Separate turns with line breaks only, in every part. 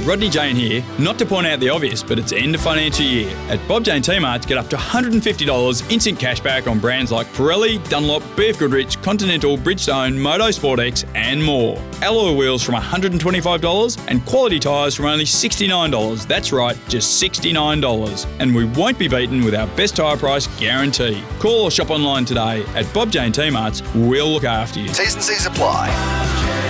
Rodney Jane here. Not to point out the obvious, but it's end of financial year. At Bob Jane T-Marts, get up to $150 instant cashback on brands like Pirelli, Dunlop, BF Goodrich, Continental, Bridgestone, Moto Sport X, and more. Alloy wheels from $125 and quality tyres from only $69. That's right, just $69. And we won't be beaten with our best tyre price guarantee. Call or shop online today at Bob Jane T-Marts. We'll look after you.
T's and C's apply.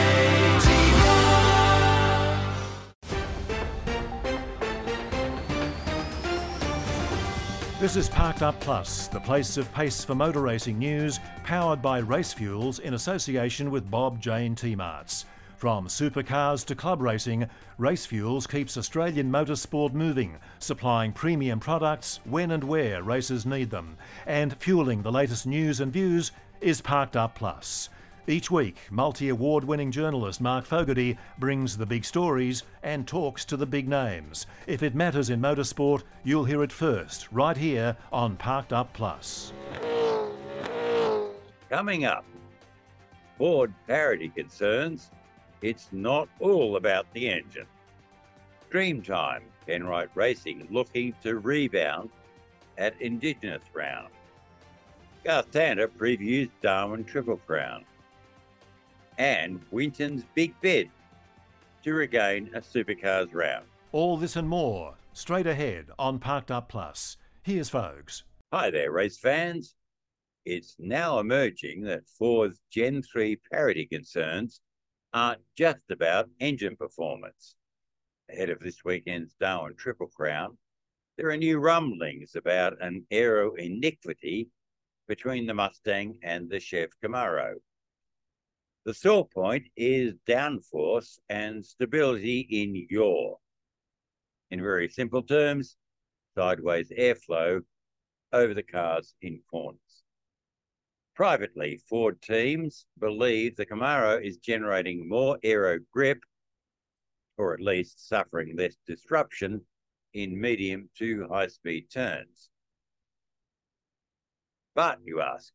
This is Parked Up Plus, the place of pace for motor racing news, powered by Race Fuels in association with Bob Jane T-Marts. From supercars to club racing, Race Fuels keeps Australian motorsport moving, supplying premium products when and where racers need them. And fueling the latest news and views is Parked Up Plus. Each week, multi award winning journalist Mark Fogarty brings the big stories and talks to the big names. If it matters in motorsport, you'll hear it first, right here on Parked Up Plus.
Coming up, Ford parity concerns. It's not all about the engine. Dreamtime, Penrite Racing looking to rebound at Indigenous round. Garth Tander previews Darwin Triple Crown and Winton's big bid to regain a supercars round.
All this and more straight ahead on Parked Up Plus. Here's folks.
Hi there, race fans. It's now emerging that Ford's Gen 3 parity concerns aren't just about engine performance. Ahead of this weekend's Darwin Triple Crown, there are new rumblings about an aero iniquity between the Mustang and the Chev Camaro. The sore point is downforce and stability in yaw. In very simple terms, sideways airflow over the cars in corners. Privately, Ford teams believe the Camaro is generating more aero grip, or at least suffering less disruption in medium to high speed turns. But, you ask,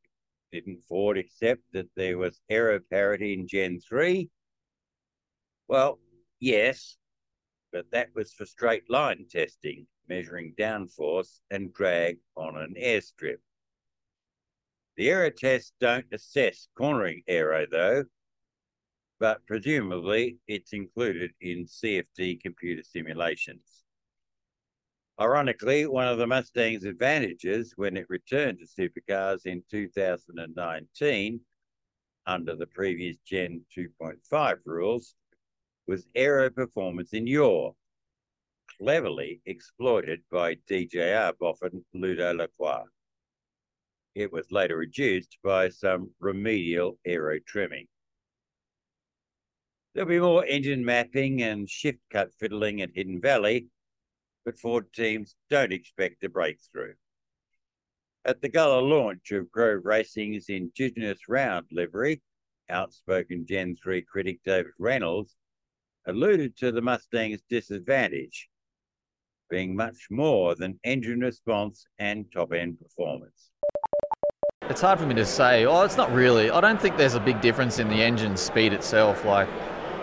didn't Ford accept that there was aero parity in Gen 3? Well, yes, but that was for straight line testing, measuring downforce and drag on an airstrip. The aero tests don't assess cornering aero, though, but presumably it's included in CFD computer simulations. Ironically, one of the Mustang's advantages when it returned to supercars in 2019 under the previous Gen 2.5 rules was aero performance in yaw, cleverly exploited by DJR boffin Ludo Lacroix. It was later reduced by some remedial aero trimming. There'll be more engine mapping and shift cut fiddling at Hidden Valley but Ford teams don't expect a breakthrough. At the gala launch of Grove Racing's Indigenous Round livery, outspoken Gen 3 critic David Reynolds alluded to the Mustang's disadvantage being much more than engine response and top end performance.
It's hard for me to say. Oh, it's not really. I don't think there's a big difference in the engine speed itself. Like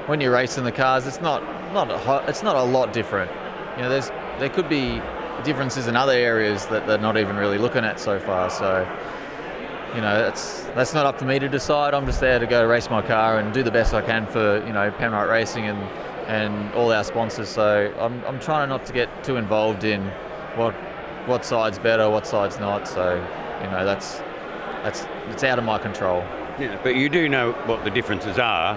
when you're racing the cars, it's not not a, it's not a lot different. You know, there's there could be differences in other areas that they're not even really looking at so far. So, you know, that's that's not up to me to decide. I'm just there to go race my car and do the best I can for you know Penrite Racing and and all our sponsors. So I'm, I'm trying not to get too involved in what what side's better, what side's not. So you know that's that's it's out of my control.
Yeah, but you do know what the differences are.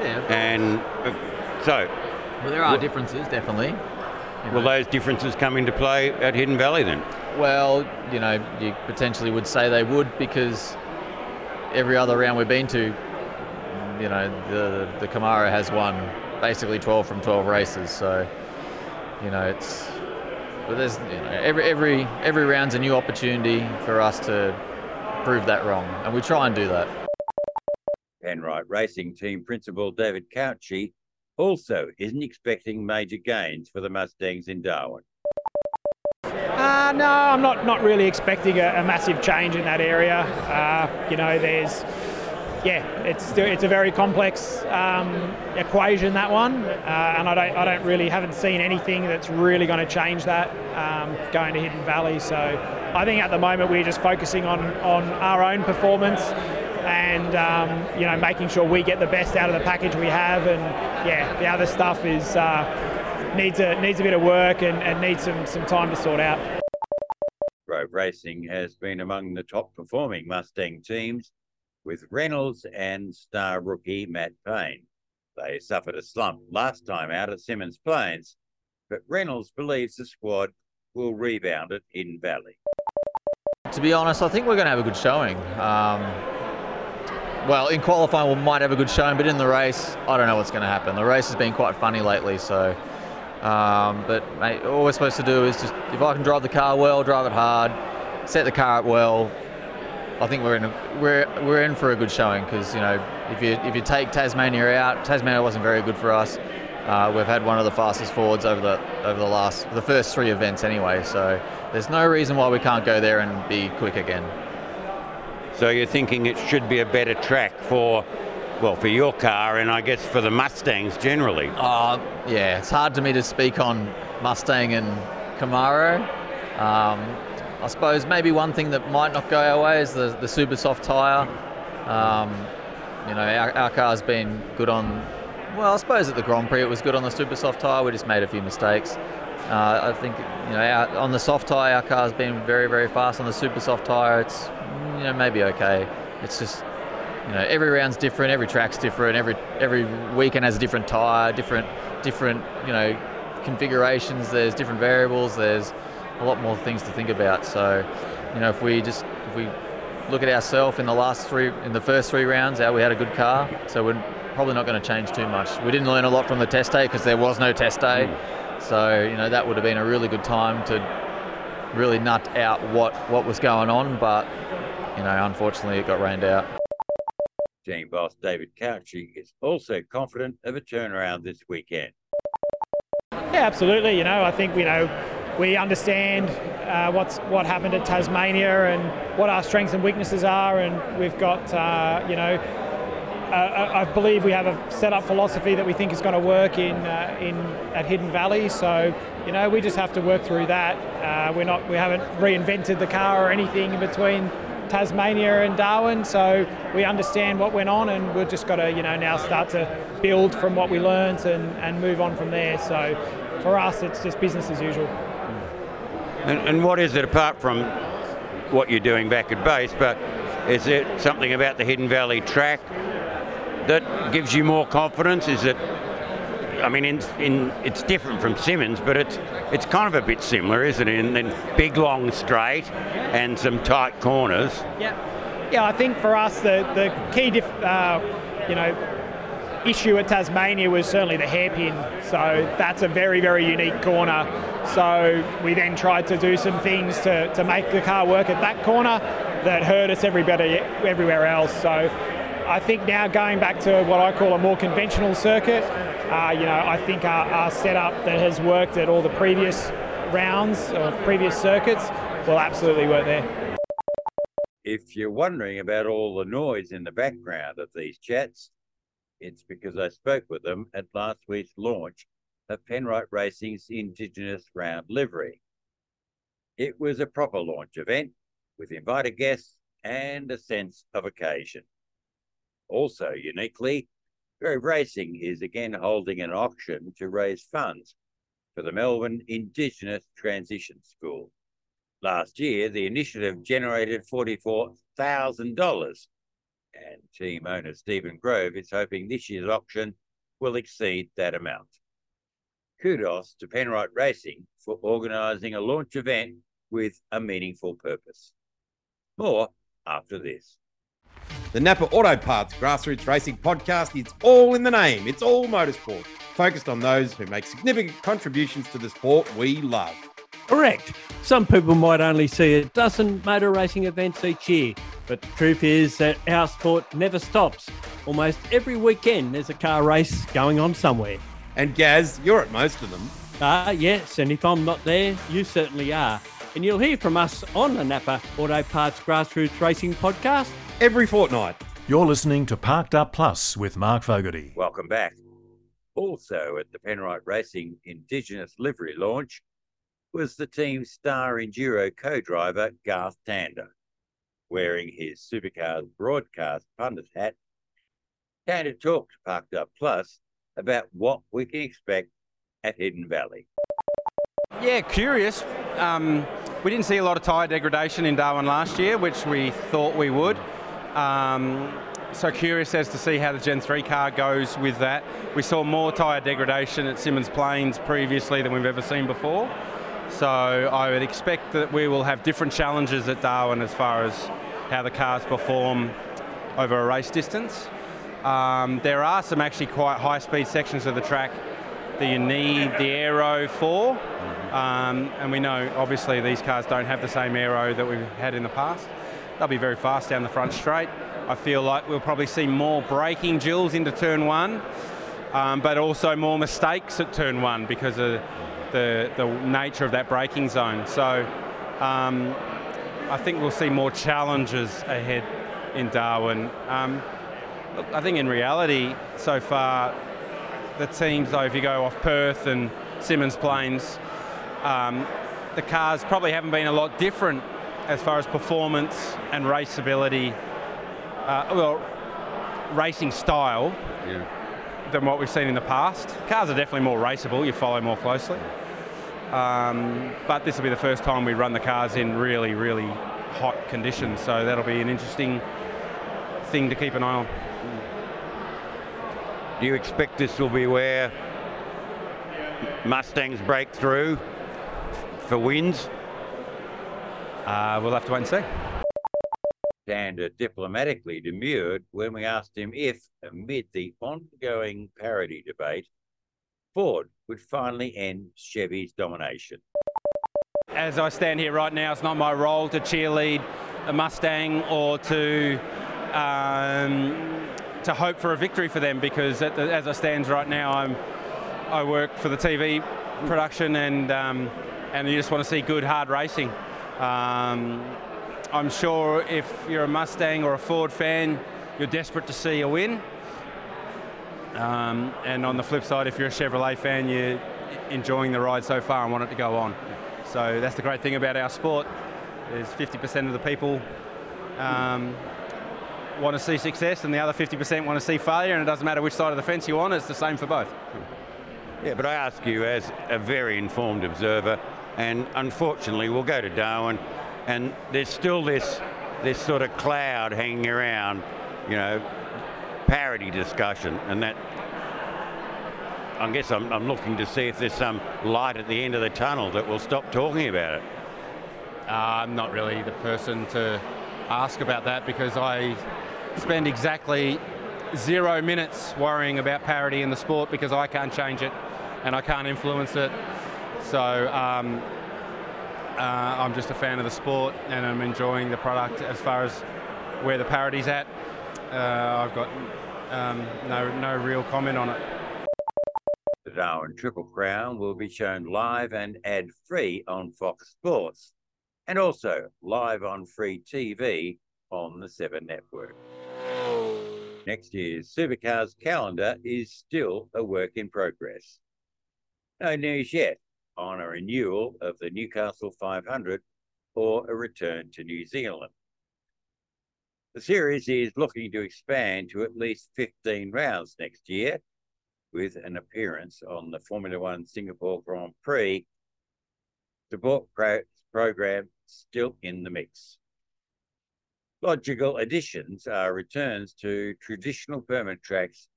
Yeah.
And uh, so.
Well, there are differences, definitely.
You know. Will those differences come into play at Hidden Valley then?
Well, you know, you potentially would say they would because every other round we've been to, you know, the the Camaro has won basically 12 from 12 races. So, you know, it's but there's you know, every every every round's a new opportunity for us to prove that wrong, and we try and do that.
Penrite Racing Team Principal David Cauchi also isn't expecting major gains for the Mustangs in Darwin.
Uh, no, I'm not, not really expecting a, a, massive change in that area. Uh, you know, there's yeah, it's it's a very complex um, equation that one, uh, and I don't I don't really haven't seen anything that's really going to change that um, going to Hidden Valley. So I think at the moment we're just focusing on on our own performance and um, you know making sure we get the best out of the package we have, and yeah, the other stuff is uh, needs a needs a bit of work and, and needs some some time to sort out.
Grove Racing has been among the top performing Mustang teams with Reynolds and star rookie Matt Payne. They suffered a slump last time out at Symmons Plains, but Reynolds believes the squad will rebound it in Valley.
To be honest, I think we're going to have a good showing. Um, well, in qualifying, we might have a good showing, but in the race, I don't know what's going to happen. The race has been quite funny lately, so. Um, but mate, all we're supposed to do is just if I can drive the car well, drive it hard, set the car up well, I think we're in a, we're we're in for a good showing because you know if you if you take Tasmania out, Tasmania wasn't very good for us. Uh, we've had one of the fastest Fords over the over the last the first three events anyway, so there's no reason why we can't go there and be quick again.
So you're thinking it should be a better track for, well, for your car and I guess for the Mustangs generally.
Uh, yeah, it's hard to me to speak on Mustang and Camaro. Um, I suppose maybe one thing that might not go our way is the, the super soft tyre. Um, you know, our, our car's been good on, well, I suppose at the Grand Prix it was good on the super soft tyre. We just made a few mistakes. Uh, I think, you know, our, on the soft tyre, our car's been very, very fast. On the super soft tyre, it's, you know, maybe okay. It's just, you know, every round's different, every track's different, every every weekend has a different tyre, different, different, you know, configurations. There's different variables. There's a lot more things to think about. So, you know, if we just if we look at ourselves in the last three in the first three rounds, out we had a good car, so we're probably not going to change too much. We didn't learn a lot from the test day because there was no test day, so you know that would have been a really good time to really nut out what what was going on, but you know, unfortunately, it got rained out.
Team boss David Cauchi is also confident of a turnaround this weekend.
Yeah, absolutely. You know, I think you know we understand uh, what's what happened at Tasmania and what our strengths and weaknesses are, and we've got uh, you know. Uh, I believe we have a set up philosophy that we think is going to work in uh, in at Hidden Valley. So you know we just have to work through that. Uh, we're not we haven't reinvented the car or anything in between Tasmania and Darwin, so we understand what went on, and we've just got to you know now start to build from what we learned and, and move on from there. So for us, it's just business as usual.
And, and what is it apart from what you're doing back at base? But is it something about the Hidden Valley track that gives you more confidence? Is it? I mean, in, in, it's different from Symmons, but it's it's kind of a bit similar, isn't it? In, in big long straight and some tight corners.
Yeah, yeah. I think for us, the the key, uh, you know, issue at Tasmania was certainly the hairpin. So that's a very, very unique corner. So we then tried to do some things to, to make the car work at that corner that hurt us everybody everywhere else. So I think now going back to what I call a more conventional circuit, uh, you know, I think our, our setup that has worked at all the previous rounds or previous circuits will absolutely work there.
If you're wondering about all the noise in the background of these chats, it's because I spoke with them at last week's launch of Penrite Racing's Indigenous Round livery. It was a proper launch event with invited guests and a sense of occasion. Also, uniquely, Grove Racing is again holding an auction to raise funds for the Melbourne Indigenous Transition School. Last year, the initiative generated $44,000 and team owner Stephen Grove is hoping this year's auction will exceed that amount. Kudos to Penrite Racing for organising a launch event with a meaningful purpose. More after this.
The Napa Auto Parts Grassroots Racing Podcast is all in the name. It's all motorsport, focused on those who make significant contributions to the sport we love.
Correct. Some people might only see a dozen motor racing events each year, but the truth is that our sport never stops. Almost every weekend there's a car race going on somewhere.
And Gaz, you're at most of them.
Ah, uh, yes, and if I'm not there, you certainly are. And you'll hear from us on the Napa Auto Parts Grassroots Racing Podcast
every fortnight.
You're listening to Parked Up Plus with Mark Fogarty.
Welcome back. Also at the Penrite Racing Indigenous livery launch was the team's star enduro co-driver Garth Tander. Wearing his supercars broadcast pundit hat, Tander talked to Parked Up Plus about what we can expect at Hidden Valley.
Yeah, curious. Um, we didn't see a lot of tyre degradation in Darwin last year, which we thought we would. Um, so curious as to see how the Gen 3 car goes with that. We saw more tyre degradation at Symmons Plains previously than we've ever seen before. So I would expect that we will have different challenges at Darwin as far as how the cars perform over a race distance. Um, there are some actually quite high speed sections of the track that you need the aero for. Um, and we know obviously these cars don't have the same aero that we've had in the past. They'll be very fast down the front straight. I feel like we'll probably see more braking jills into turn one, um, but also more mistakes at turn one because of the, the nature of that braking zone. So um, I think we'll see more challenges ahead in Darwin. Um, look, I think in reality, so far, the teams, though, if you go off Perth and Symmons Plains, um, the cars probably haven't been a lot different as far as performance and raceability uh, well, racing style
Yeah.
than what we've seen in the past. Cars are definitely more raceable, you follow more closely. Um, but this will be the first time we run the cars in really, really hot conditions, so that'll be an interesting thing to keep an eye on.
Do you expect this will be where Mustangs break through for wins?
Uh, we'll have to wait and see.
Tander diplomatically demurred when we asked him if, amid the ongoing parity debate, Ford would finally end Chevy's domination.
As I stand here right now, it's not my role to cheerlead a Mustang or to um, to hope for a victory for them because at the, as I stand right now, I'm I work for the TV production and um, and you just want to see good hard racing. Um, I'm sure if you're a Mustang or a Ford fan, you're desperate to see a win. Um, and on the flip side, if you're a Chevrolet fan, you're enjoying the ride so far and want it to go on. So that's the great thing about our sport. Is 50% of the people um, want to see success, and the other 50% want to see failure. And it doesn't matter which side of the fence you're on; it's the same for both.
Yeah, but I ask you as a very informed observer, and unfortunately we'll go to Darwin, and there's still this this sort of cloud hanging around, you know, parity discussion, and that I guess I'm, I'm looking to see if there's some light at the end of the tunnel that will stop talking about it.
Uh, I'm not really the person to ask about that because I spend exactly zero minutes worrying about parity in the sport because I can't change it and I can't influence it. So um, uh, I'm just a fan of the sport and I'm enjoying the product as far as where the parity's at. Uh, I've got um, no, no real comment on it.
The Darwin Triple Crown will be shown live and ad free on Fox Sports and also live on free TV on the Seven Network. Next year's Supercars calendar is still a work in progress. No news yet on a renewal of the Newcastle 500 or a return to New Zealand. The series is looking to expand to at least 15 rounds next year, with an appearance on the Formula One Singapore Grand Prix. Support pro- program still in the mix. Logical additions are returns to traditional permit tracks,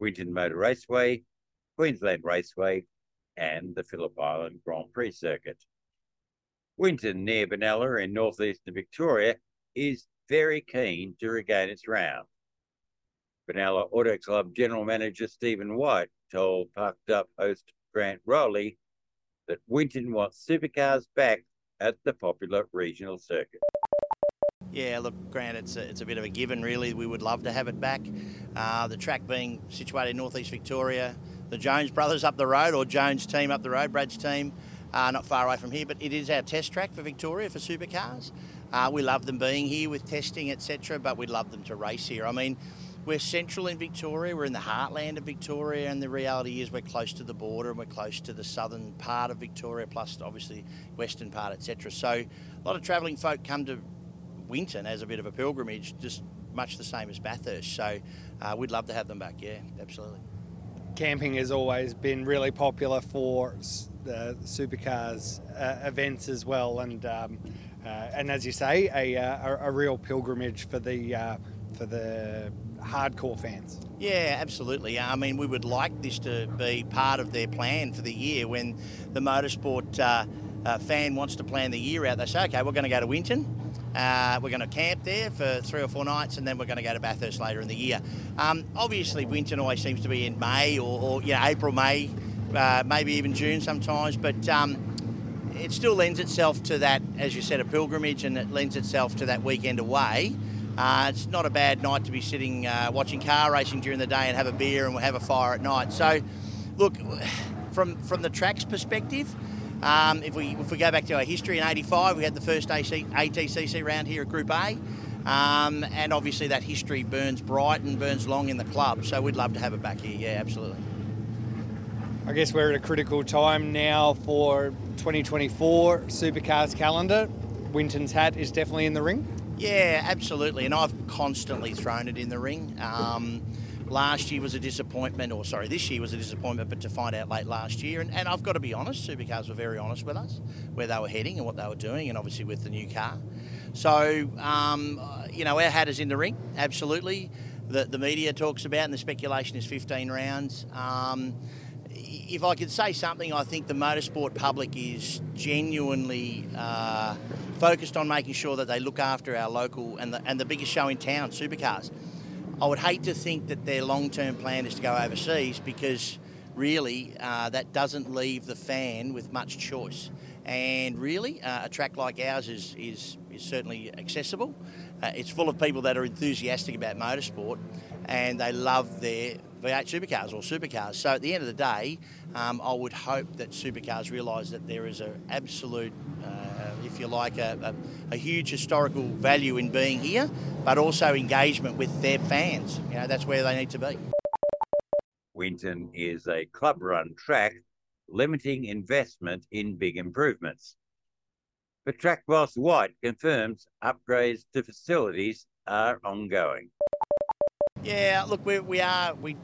Winton Motor Raceway, Queensland Raceway, and the Phillip Island Grand Prix circuit. Winton near Benalla in northeastern Victoria is very keen to regain its round. Benalla Auto Club General Manager Stephen White told Parked Up host Grant Rowley that Winton wants supercars back at the popular regional circuit.
Yeah, look, Grant, it's a, it's a bit of a given, really. We would love to have it back. Uh, the track being situated in northeast Victoria, the Jones brothers up the road, or Jones team up the road, Brad's team, uh, not far away from here, but it is our test track for Victoria for supercars. Uh, we love them being here with testing, etc., but we'd love them to race here. I mean, we're central in Victoria, we're in the heartland of Victoria, and the reality is we're close to the border and we're close to the southern part of Victoria, plus obviously western part, etc. So a lot of travelling folk come to Winton as a bit of a pilgrimage, just much the same as Bathurst. So uh, we'd love to have them back. Yeah, absolutely.
Camping has always been really popular for the supercars uh, events as well, and um, uh, and as you say, a, uh, a, a real pilgrimage for the uh, for the hardcore fans.
Yeah, absolutely. I mean, we would like this to be part of their plan for the year when the motorsport uh, uh, fan wants to plan the year out. They say, okay, we're going to go to Winton. Uh, we're going to camp there for three or four nights, and then we're going to go to Bathurst later in the year. Um, obviously, Winton always seems to be in May or, or you know, April, May, uh, maybe even June sometimes. But um, it still lends itself to that, as you said, a pilgrimage, and it lends itself to that weekend away. Uh, it's not a bad night to be sitting uh, watching car racing during the day and have a beer and have a fire at night. So, look, from from the track's perspective, um, if we if we go back to our history in '85, we had the first AC, ATCC round here at Group A. Um, and obviously that history burns bright and burns long in the club, so we'd love to have it back here. Yeah, absolutely.
I guess we're at a critical time now for 2024 Supercars calendar. Winton's hat is definitely in the ring.
Yeah, absolutely. And I've constantly thrown it in the ring. Um, last year was a disappointment, or sorry, this year was a disappointment, but to find out late last year. And, and I've got to be honest, Supercars were very honest with us where they were heading and what they were doing, and obviously with the new car. So, um, you know, our hat is in the ring, absolutely. The, the media talks about, and the speculation is 15 rounds. Um, if I could say something, I think the motorsport public is genuinely uh, focused on making sure that they look after our local and the, and the biggest show in town, supercars. I would hate to think that their long term plan is to go overseas because really uh, that doesn't leave the fan with much choice. And really, uh, a track like ours is, is, is certainly accessible. Uh, it's full of people that are enthusiastic about motorsport and they love their V8 supercars or supercars. So at the end of the day, um, I would hope that supercars realise that there is an absolute, uh, if you like, a, a, a, huge historical value in being here, but also engagement with their fans. You know, that's where they need to be.
Winton is a club run track, limiting investment in big improvements. But track boss White confirms upgrades to facilities are ongoing.
Yeah, look, we, we are. We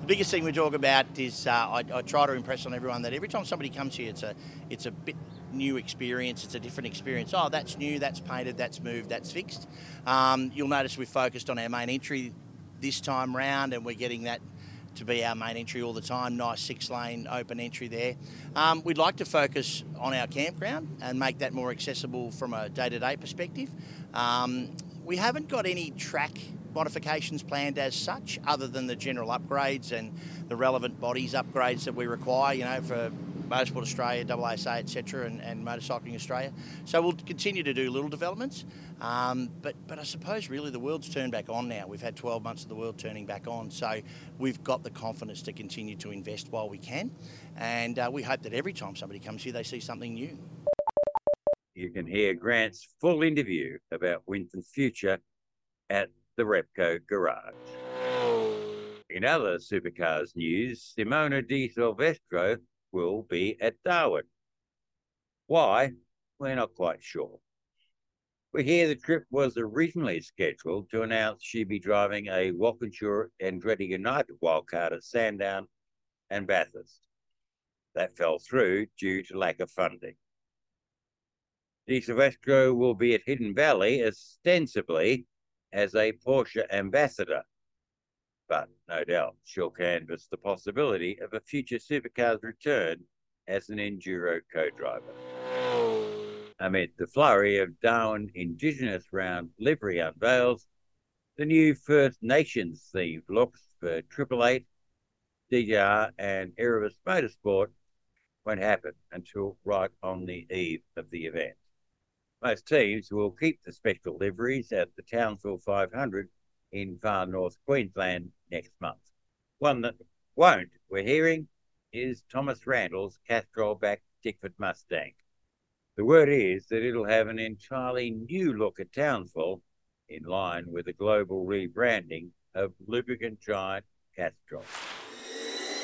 the biggest thing we talk about is uh, I, I, try to impress on everyone that every time somebody comes here, it's a it's a bit new experience. It's a different experience. Oh, that's new. That's painted. That's moved. That's fixed. Um, you'll notice we focused on our main entry this time round, and we're getting that to be our main entry all the time. Nice six lane open entry there. Um, we'd like to focus on our campground and make that more accessible from a day to day perspective. Um, we haven't got any track modifications planned as such, other than the general upgrades and the relevant bodies upgrades that we require, you know, for Motorsport Australia, AASA, etc., and, and Motorcycling Australia. So we'll continue to do little developments, um, but but I suppose really the world's turned back on now. We've had 12 months of the world turning back on, so we've got the confidence to continue to invest while we can, and uh, we hope that every time somebody comes here, they see something new.
You can hear Grant's full interview about Winton's future at the Repco garage. In other supercars news, Simona Di Silvestro will be at Darwin. Why? We're not quite sure. We hear the trip was originally scheduled to announce she'd be driving a Walkinshaw Andretti United wildcard at Sandown and Bathurst. That fell through due to lack of funding. Di Silvestro will be at Hidden Valley ostensibly as a Porsche ambassador. But no doubt she'll canvass the possibility of a future supercar's return as an Enduro co driver. Amid the flurry of Darwin Indigenous Round livery unveils, the new First Nations themed looks for Triple Eight, DJR, and Erebus Motorsport won't happen until right on the eve of the event. Most teams will keep the special liveries at the Townsville 500 in far north Queensland next month. One that won't, we're hearing, is Thomas Randall's Castrol back Tickford Mustang. The word is that it'll have an entirely new look at Townsville in line with the global rebranding of lubricant giant Castrol.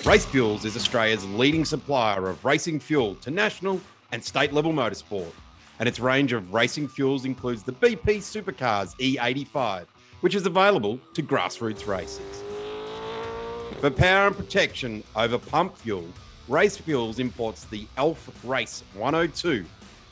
Race Fuels is Australia's leading supplier of racing fuel to national and state level motorsport. And its range of racing fuels includes the BP Supercars E85, which is available to grassroots races. For power and protection over pump fuel, Race Fuels imports the ELF Race 102,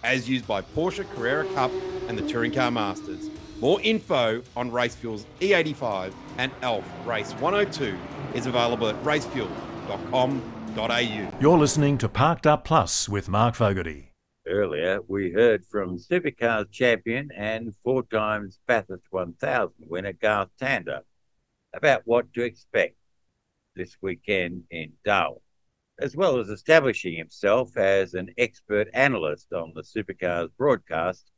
as used by Porsche Carrera Cup and the Touring Car Masters. More info on Race Fuels E85 and ELF Race 102 is available at racefuel.com.au.
You're listening to Parked Up Plus with Mark Fogarty.
Earlier, we heard from Supercars champion and four times Bathurst 1000 winner Garth Tander about what to expect this weekend in Darwin, as well as establishing himself as an expert analyst on the Supercars broadcast.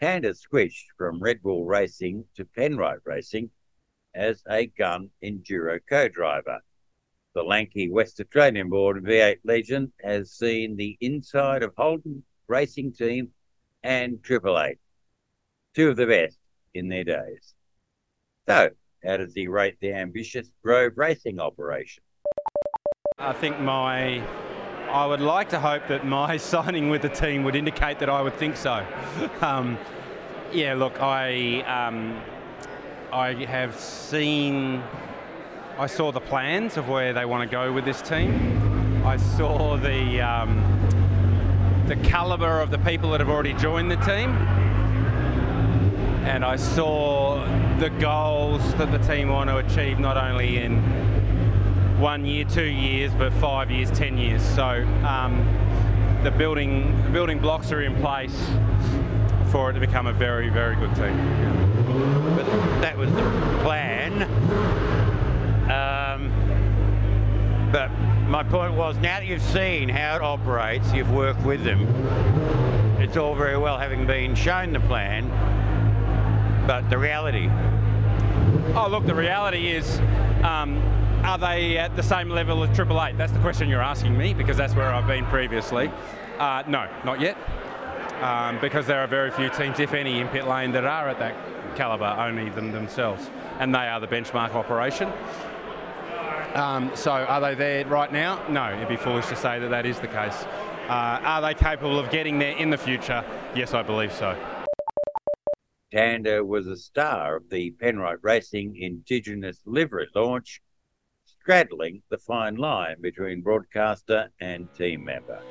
Tander switched from Red Bull Racing to Penrite Racing as a gun enduro co-driver. The lanky West Australian born V8 legend has seen the inside of Holden Racing Team and Triple Eight, two of the best in their days. So, how does he rate the ambitious Grove Racing operation?
I think my. I would like to hope that my signing with the team would indicate that I would think so. um, yeah, look, I um, I have seen. I saw the plans of where they want to go with this team. I saw the um, the caliber of the people that have already joined the team, and I saw the goals that the team want to achieve not only in one year, two years, but five years, ten years. So um, the building the building blocks are in place for it to become a very, very good team.
But that was the plan. Um, but my point was, now that you've seen how it operates, you've worked with them. It's all very well having been shown the plan, but the reality.
Oh, look, the reality is, um, are they at the same level as Triple Eight? That's the question you're asking me because that's where I've been previously. Uh, no, not yet. Um, because there are very few teams, if any, in pit lane that are at that calibre, only them themselves. And they are the benchmark operation. Um, so are they there right now? No, it'd be foolish to say that that is the case. Uh, are they capable of getting there in the future? Yes, I believe so.
Tander was a star of the Penrite Racing Indigenous livery launch, straddling the fine line between broadcaster and team member.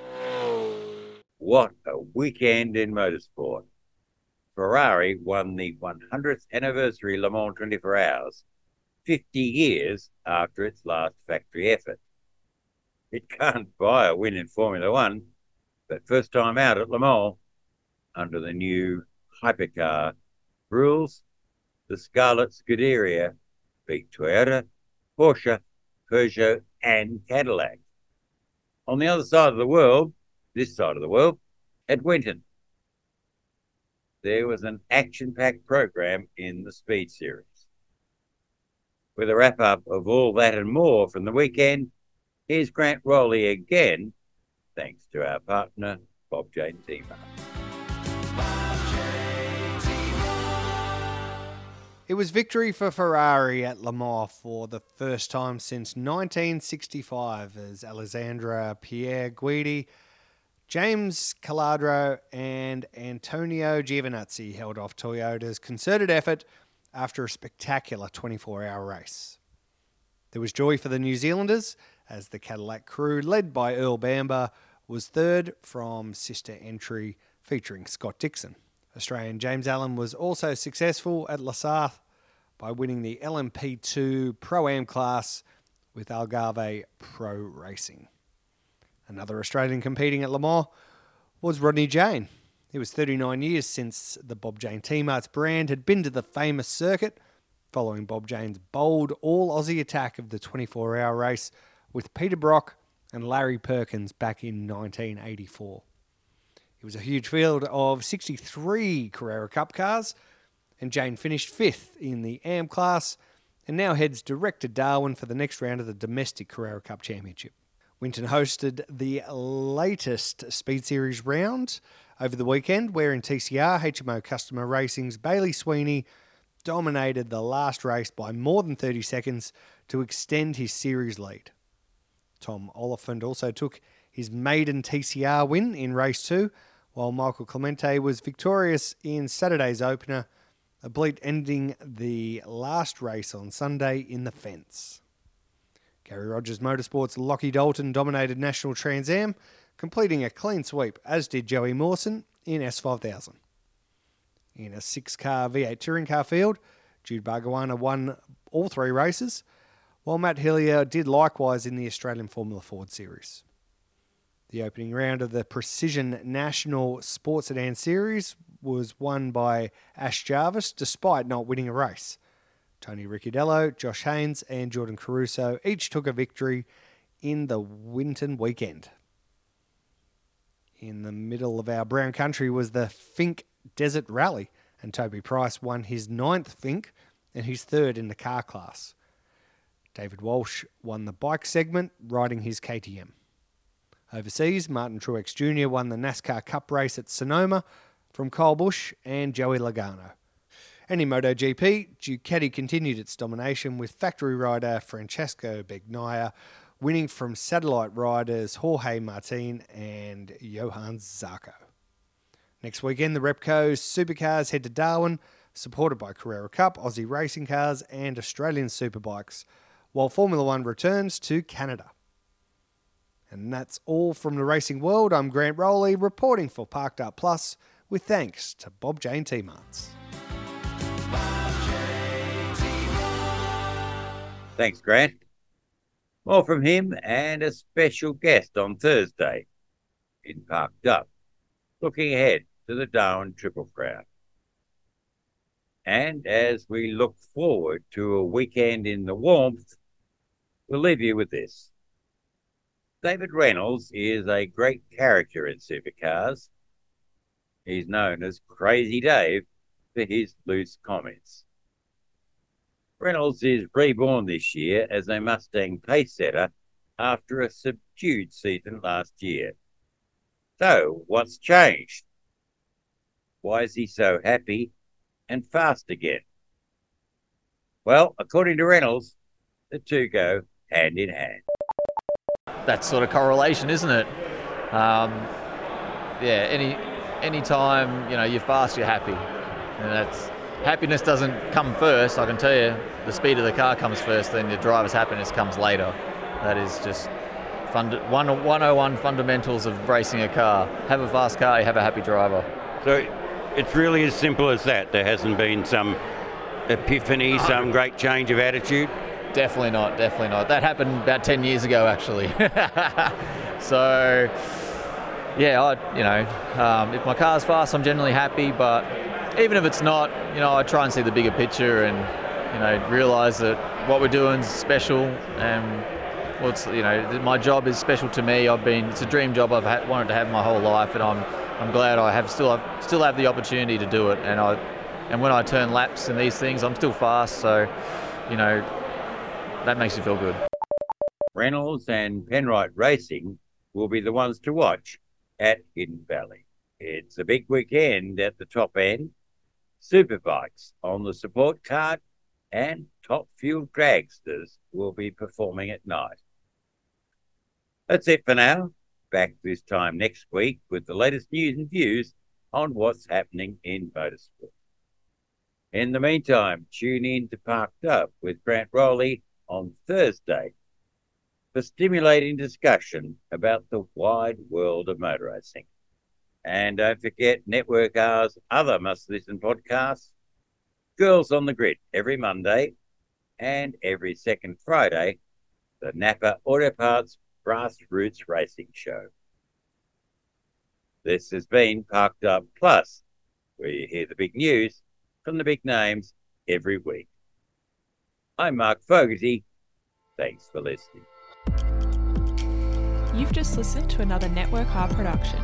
What a weekend in motorsport. Ferrari won the 100th anniversary Le Mans 24 Hours, 50 years after its last factory effort. It can't buy a win in Formula One, but first time out at Le Mans under the new hypercar rules, the Scarlet Scuderia beat Toyota, Porsche, Peugeot, and Cadillac. On the other side of the world, this side of the world, at Winton, there was an action packed program in the Speed Series. With a wrap up of all that and more from the weekend, here's Grant Rowley again, thanks to our partner, Bob Jane T-Marts.
It was victory for Ferrari at Le Mans for the first time since 1965 as Alessandro Pier Guidi, James Calado, and Antonio Giovinazzi held off Toyota's concerted effort after a spectacular 24 hour race. There was joy for the New Zealanders as the Cadillac crew, led by Earl Bamber, was third from sister entry featuring Scott Dixon. Australian James Allen was also successful at Losail by winning the LMP2 Pro Am class with Algarve Pro Racing. Another Australian competing at Le Mans was Rodney Jane. It was 39 years since the Bob Jane T-Marts brand had been to the famous circuit, following Bob Jane's bold all Aussie attack of the 24 hour race with Peter Brock and Larry Perkins back in 1984. It was a huge field of 63 Carrera Cup cars, and Jane finished fifth in the AM class and now heads direct to Darwin for the next round of the domestic Carrera Cup Championship. Winton hosted the latest Speed Series round over the weekend, where in TCR, HMO Customer Racing's Bailey Sweeney dominated the last race by more than 30 seconds to extend his series lead. Tom Oliphant also took his maiden TCR win in race two, while Michael Clemente was victorious in Saturday's opener, a bleat ending the last race on Sunday in the fence. Gary Rogers Motorsports' Lochie Dalton dominated National Trans Am, completing a clean sweep, as did Joey Mawson in S5000. In a six car V8 touring car field, Jude Bargwanna won all three races, while Matt Hillier did likewise in the Australian Formula Ford Series. The opening round of the Precision National Sports Sedan Series was won by Ash Jarvis despite not winning a race. Tony Ricciardello, Josh Haynes, and Jordan Caruso each took a victory in the Winton weekend. In the middle of our brown country was the Finke Desert Rally, and Toby Price won his ninth Finke and his third in the car class. David Walsh won the bike segment, riding his KTM. Overseas, Martin Truex Jr. won the NASCAR Cup race at Sonoma from Kyle Busch and Joey Logano. And in MotoGP, Ducati continued its domination with factory rider Francesco Bagnaia winning from satellite riders Jorge Martin and Johann Zarco. Next weekend, the Repco Supercars head to Darwin, supported by Carrera Cup, Aussie Racing Cars, and Australian Superbikes, while Formula One returns to Canada. And that's all from the racing world. I'm Grant Rowley reporting for Parked Up Plus with thanks to Bob Jane T Marts.
Thanks, Grant. More from him and a special guest on Thursday in Parked Up, looking ahead to the Darwin Triple Crown. And as we look forward to a weekend in the warmth, we'll leave you with this. David Reynolds is a great character in supercars. He's known as Crazy Dave for his loose comments. Reynolds is reborn this year as a Mustang pace setter after a subdued season last year. So, what's changed? Why is he so happy and fast again? Well, according to Reynolds, the two go hand in hand.
That sort of correlation, isn't it? Um, yeah, any any time you know you're fast, you're happy, and that's happiness doesn't come first. I can tell you, the speed of the car comes first, then the driver's happiness comes later. That is just fund- 101 fundamentals of racing a car. Have a fast car, you have a happy driver.
So it's really as simple as that. There hasn't been some epiphany, some great change of attitude.
Definitely not, definitely not. That happened about 10 years ago, actually. so, yeah, I, you know, um, if my car's fast, I'm generally happy, but even if it's not, you know, I try and see the bigger picture and, you know, realise that what we're doing is special and well, it's, you know, my job is special to me. I've been, it's a dream job I've had, wanted to have my whole life and I'm, I'm glad I have still have, still have the opportunity to do it. And I, and when I turn laps in these things, I'm still fast. So, you know, that makes you feel good.
Reynolds and Penrite Racing will be the ones to watch at Hidden Valley. It's a big weekend at the top end. Superbikes on the support card, and top fuel dragsters will be performing at night. That's it for now. Back this time next week with the latest news and views on what's happening in motorsport. In the meantime, tune in to Parked Up with Grant Rowley on Thursday for stimulating discussion about the wide world of motor racing. And don't forget Network R's other must listen podcasts Girls on the Grid every Monday and every second Friday, the Napa Auto Parts Grassroots Racing Show. This has been Parked Up Plus, where you hear the big news from the big names every week. I'm Mark Fogarty. Thanks for listening.
You've just listened to another Network R production.